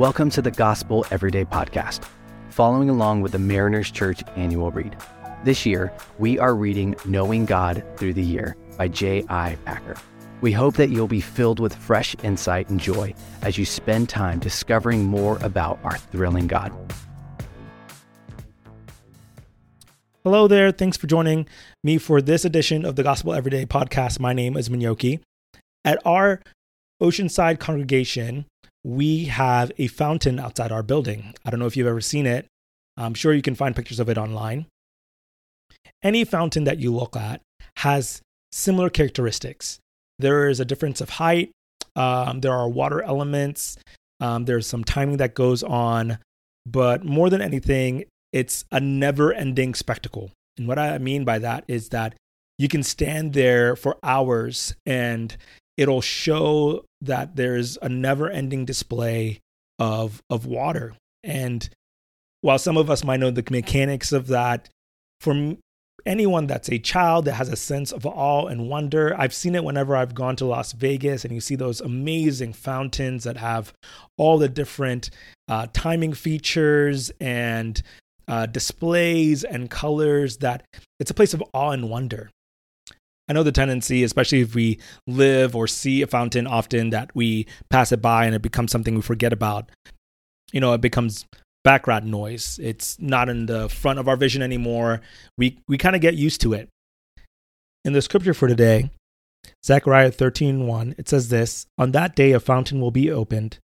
Welcome to the Gospel Everyday Podcast, following along with the Mariners Church annual read. This year, we are reading Knowing God Through the Year by J.I. Packer. We hope that you'll be filled with fresh insight and joy as you spend time discovering more about our thrilling God. Hello there. Thanks for joining me for this edition of the Gospel Everyday podcast. My name is Minyoki. At our Oceanside congregation, we have a fountain outside our building. I don't know if you've ever seen it. I'm sure you can find pictures of it online. Any fountain that you look at has similar characteristics. There is a difference of height, um, there are water elements, um, there's some timing that goes on, but more than anything, it's a never ending spectacle. And what I mean by that is that you can stand there for hours and it'll show that there's a never ending display of of water. And while some of us might know the mechanics of that for anyone that's a child that has a sense of awe and wonder i've seen it whenever i've gone to las vegas and you see those amazing fountains that have all the different uh, timing features and uh, displays and colors that it's a place of awe and wonder I know the tendency, especially if we live or see a fountain often, that we pass it by and it becomes something we forget about. You know, it becomes background noise. It's not in the front of our vision anymore. We we kind of get used to it. In the scripture for today, Zechariah 13:1, it says this, "On that day a fountain will be opened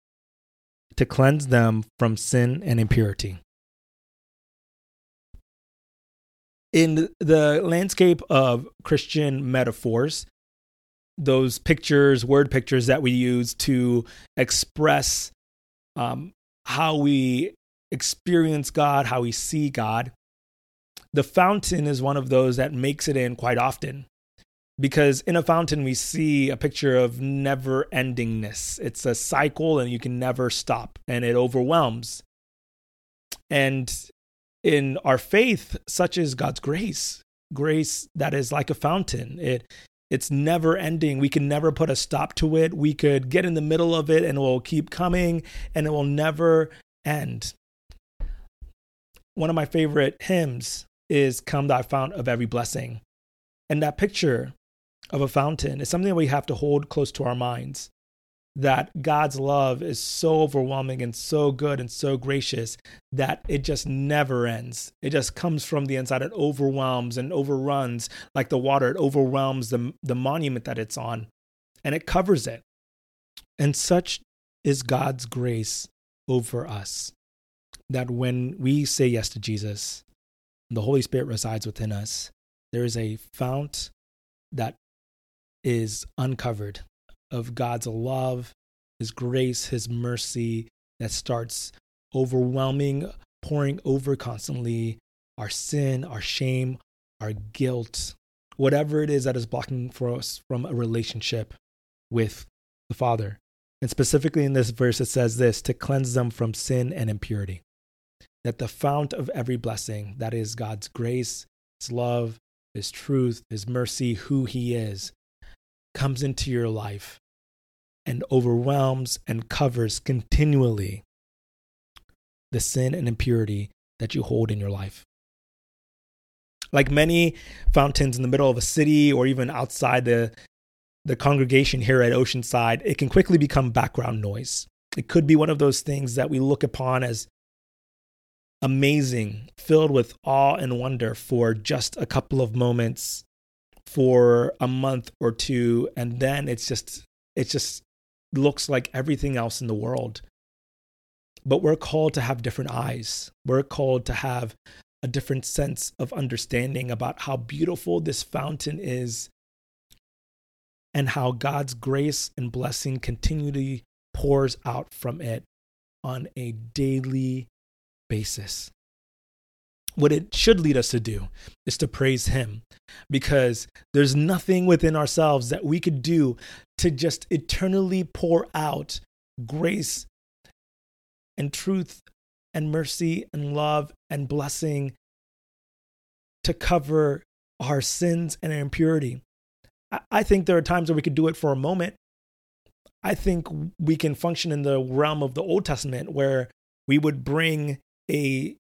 to cleanse them from sin and impurity." In the landscape of Christian metaphors, those pictures, word pictures that we use to express um, how we experience God, how we see God, the fountain is one of those that makes it in quite often. Because in a fountain, we see a picture of never endingness. It's a cycle and you can never stop, and it overwhelms. And in our faith, such as God's grace, grace that is like a fountain. It it's never ending. We can never put a stop to it. We could get in the middle of it and it will keep coming and it will never end. One of my favorite hymns is Come Thy Fount of Every Blessing. And that picture of a fountain is something that we have to hold close to our minds that God's love is so overwhelming and so good and so gracious that it just never ends. It just comes from the inside. It overwhelms and overruns like the water. It overwhelms the, the monument that it's on and it covers it. And such is God's grace over us that when we say yes to Jesus, the Holy Spirit resides within us, there is a fount that is uncovered of God's love, His grace, His mercy that starts overwhelming, pouring over constantly our sin, our shame, our guilt, whatever it is that is blocking for us from a relationship with the Father. And specifically in this verse, it says this to cleanse them from sin and impurity. That the fount of every blessing, that is God's grace, His love, His truth, His mercy, who He is, comes into your life and overwhelms and covers continually the sin and impurity that you hold in your life. Like many fountains in the middle of a city or even outside the, the congregation here at Oceanside, it can quickly become background noise. It could be one of those things that we look upon as amazing, filled with awe and wonder for just a couple of moments for a month or two and then it's just it just looks like everything else in the world. But we're called to have different eyes. We're called to have a different sense of understanding about how beautiful this fountain is and how God's grace and blessing continually pours out from it on a daily basis what it should lead us to do is to praise Him because there's nothing within ourselves that we could do to just eternally pour out grace and truth and mercy and love and blessing to cover our sins and our impurity. I think there are times where we could do it for a moment. I think we can function in the realm of the Old Testament where we would bring a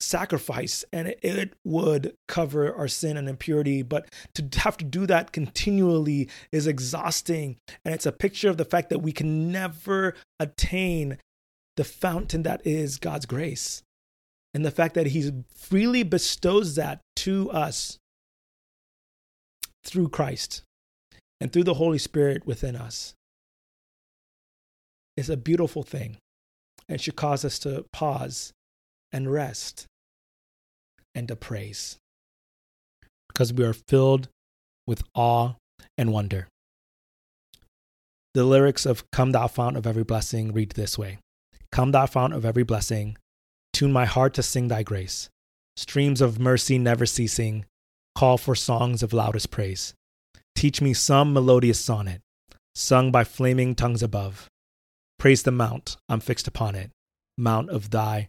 sacrifice and it would cover our sin and impurity. But to have to do that continually is exhausting. And it's a picture of the fact that we can never attain the fountain that is God's grace. And the fact that He freely bestows that to us through Christ and through the Holy Spirit within us is a beautiful thing and should cause us to pause and rest and to praise because we are filled with awe and wonder. The lyrics of Come Thou Fount of Every Blessing read this way Come Thou Fount of Every Blessing, tune my heart to sing Thy grace. Streams of mercy never ceasing, call for songs of loudest praise. Teach me some melodious sonnet, sung by flaming tongues above. Praise the mount, I'm fixed upon it, mount of Thy